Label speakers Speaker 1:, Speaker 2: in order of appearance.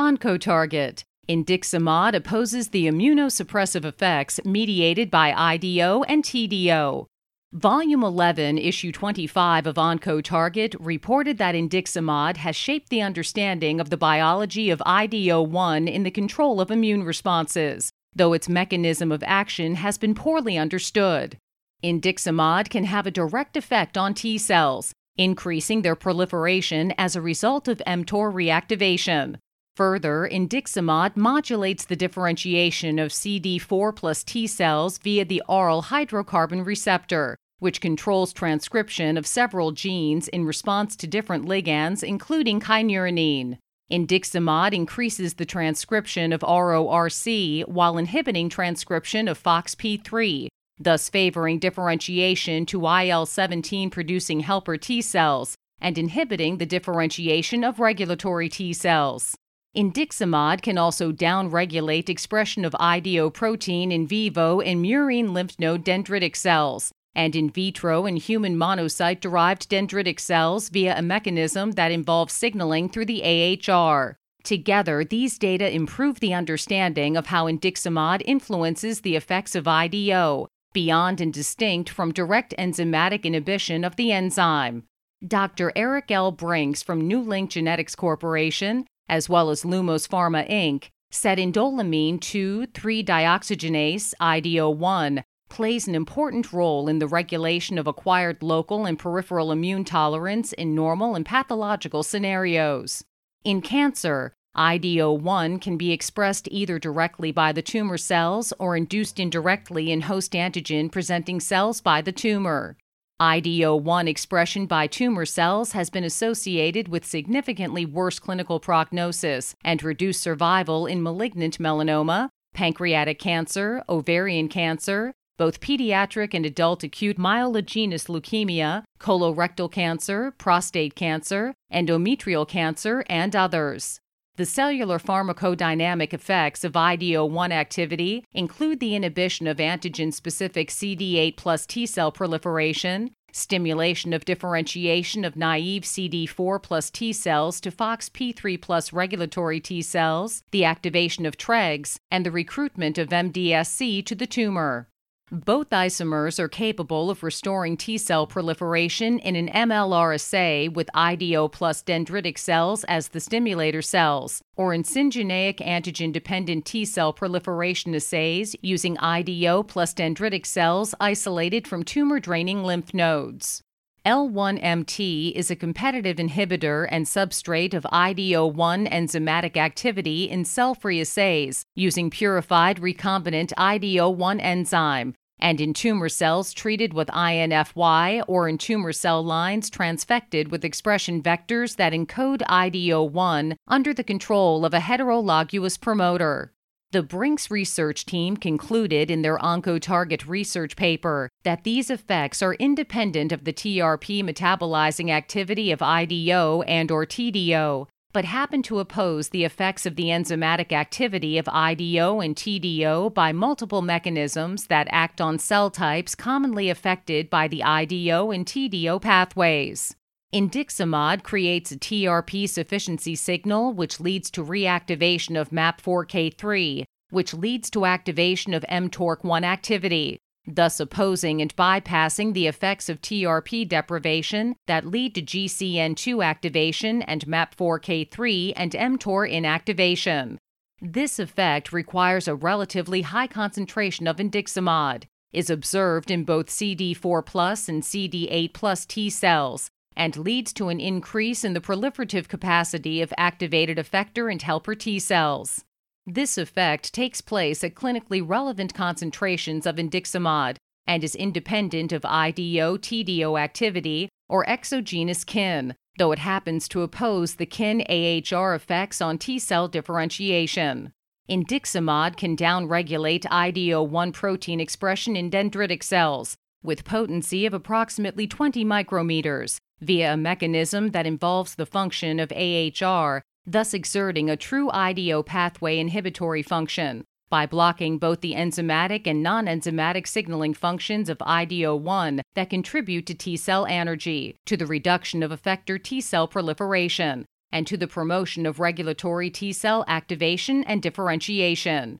Speaker 1: Oncotarget. Indoximod opposes the immunosuppressive effects mediated by IDO and TDO. Volume 11, Issue 25 of Oncotarget reported that Indoximod has shaped the understanding of the biology of IDO1 in the control of immune responses, though its mechanism of action has been poorly understood. Indoximod can have a direct effect on T cells, increasing their proliferation as a result of mTOR reactivation. Further, Indoximod modulates the differentiation of CD4 plus T cells via the aryl hydrocarbon receptor, which controls transcription of several genes in response to different ligands, including kynurenine. Indoximod increases the transcription of RORC while inhibiting transcription of FOXP3, thus favoring differentiation to IL 17 producing helper T cells and inhibiting the differentiation of regulatory T cells. Indoximod can also downregulate expression of IDO protein in vivo in murine lymph node dendritic cells and in vitro in human monocyte derived dendritic cells via a mechanism that involves signaling through the AHR. Together, these data improve the understanding of how Indoximod influences the effects of IDO, beyond and distinct from direct enzymatic inhibition of the enzyme. Dr. Eric L. Brincks from Newlink Genetics Corporation as well as Lumos Pharma Inc., said indoleamine 2 3 dioxygenase IDO1 plays an important role in the regulation of acquired local and peripheral immune tolerance in normal and pathological scenarios. In cancer, IDO1 can be expressed either directly by the tumor cells or induced indirectly in host antigen presenting cells by the tumor. IDO1 expression by tumor cells has been associated with significantly worse clinical prognosis and reduced survival in malignant melanoma, pancreatic cancer, ovarian cancer, both pediatric and adult acute myelogenous leukemia, colorectal cancer, prostate cancer, endometrial cancer, and others. The cellular pharmacodynamic effects of IDO1 activity include the inhibition of antigen specific CD8 plus T cell proliferation, stimulation of differentiation of naive CD4 plus T cells to FOXP3 plus regulatory T cells, the activation of TREGs, and the recruitment of MDSC to the tumor. Both isomers are capable of restoring T cell proliferation in an MLRSA with IDO plus dendritic cells as the stimulator cells, or in syngeneic antigen dependent T cell proliferation assays using IDO plus dendritic cells isolated from tumor draining lymph nodes. L1MT is a competitive inhibitor and substrate of IDO1 enzymatic activity in cell free assays using purified recombinant IDO1 enzyme, and in tumor cells treated with INFY or in tumor cell lines transfected with expression vectors that encode IDO1 under the control of a heterologous promoter. The Brincks research team concluded in their OncoTarget research paper that these effects are independent of the TRP metabolizing activity of IDO and or TDO, but happen to oppose the effects of the enzymatic activity of IDO and TDO by multiple mechanisms that act on cell types commonly affected by the IDO and TDO pathways. Indoximod creates a TRP sufficiency signal, which leads to reactivation of MAP4K3, which leads to activation of mTORC1 activity, thus opposing and bypassing the effects of TRP deprivation that lead to GCN2 activation and MAP4K3 and mTOR inactivation. This effect requires a relatively high concentration of indoximod, is observed in both CD4 plus and CD8 plus T cells, and leads to an increase in the proliferative capacity of activated effector and helper T cells. This effect takes place at clinically relevant concentrations of indoximod and is independent of IDO TDO activity or exogenous kin, though it happens to oppose the kin AHR effects on T cell differentiation. Indoximod can downregulate IDO1 protein expression in dendritic cells with potency of approximately 20 micrometers via a mechanism that involves the function of AHR, thus exerting a true IDO pathway inhibitory function by blocking both the enzymatic and non enzymatic signaling functions of IDO1 that contribute to T cell anergy, to the reduction of effector T cell proliferation, and to the promotion of regulatory T cell activation and differentiation.